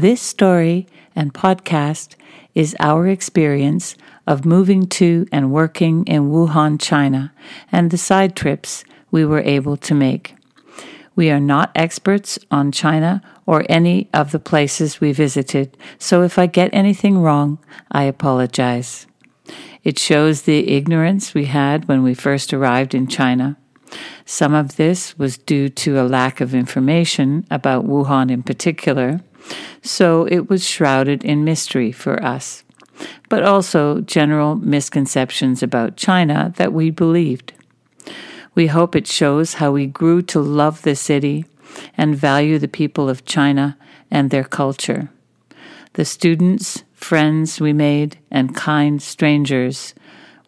This story and podcast is our experience of moving to and working in Wuhan, China, and the side trips we were able to make. We are not experts on China or any of the places we visited, so if I get anything wrong, I apologize. It shows the ignorance we had when we first arrived in China. Some of this was due to a lack of information about Wuhan in particular, so it was shrouded in mystery for us, but also general misconceptions about China that we believed. We hope it shows how we grew to love the city and value the people of China and their culture. The students, friends we made, and kind strangers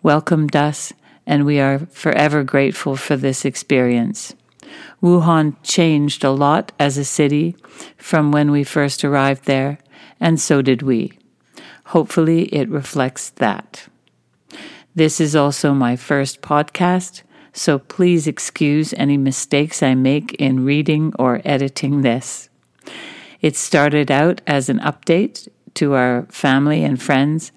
welcomed us, and we are forever grateful for this experience. Wuhan changed a lot as a city from when we first arrived there, and so did we. Hopefully, it reflects that. This is also my first podcast, so please excuse any mistakes I make in reading or editing this. It started out as an update to our family and friends,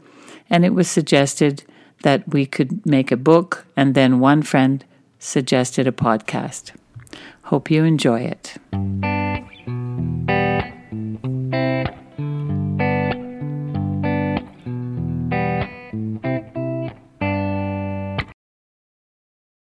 and it was suggested that we could make a book, and then one friend suggested a podcast. Hope you enjoy it.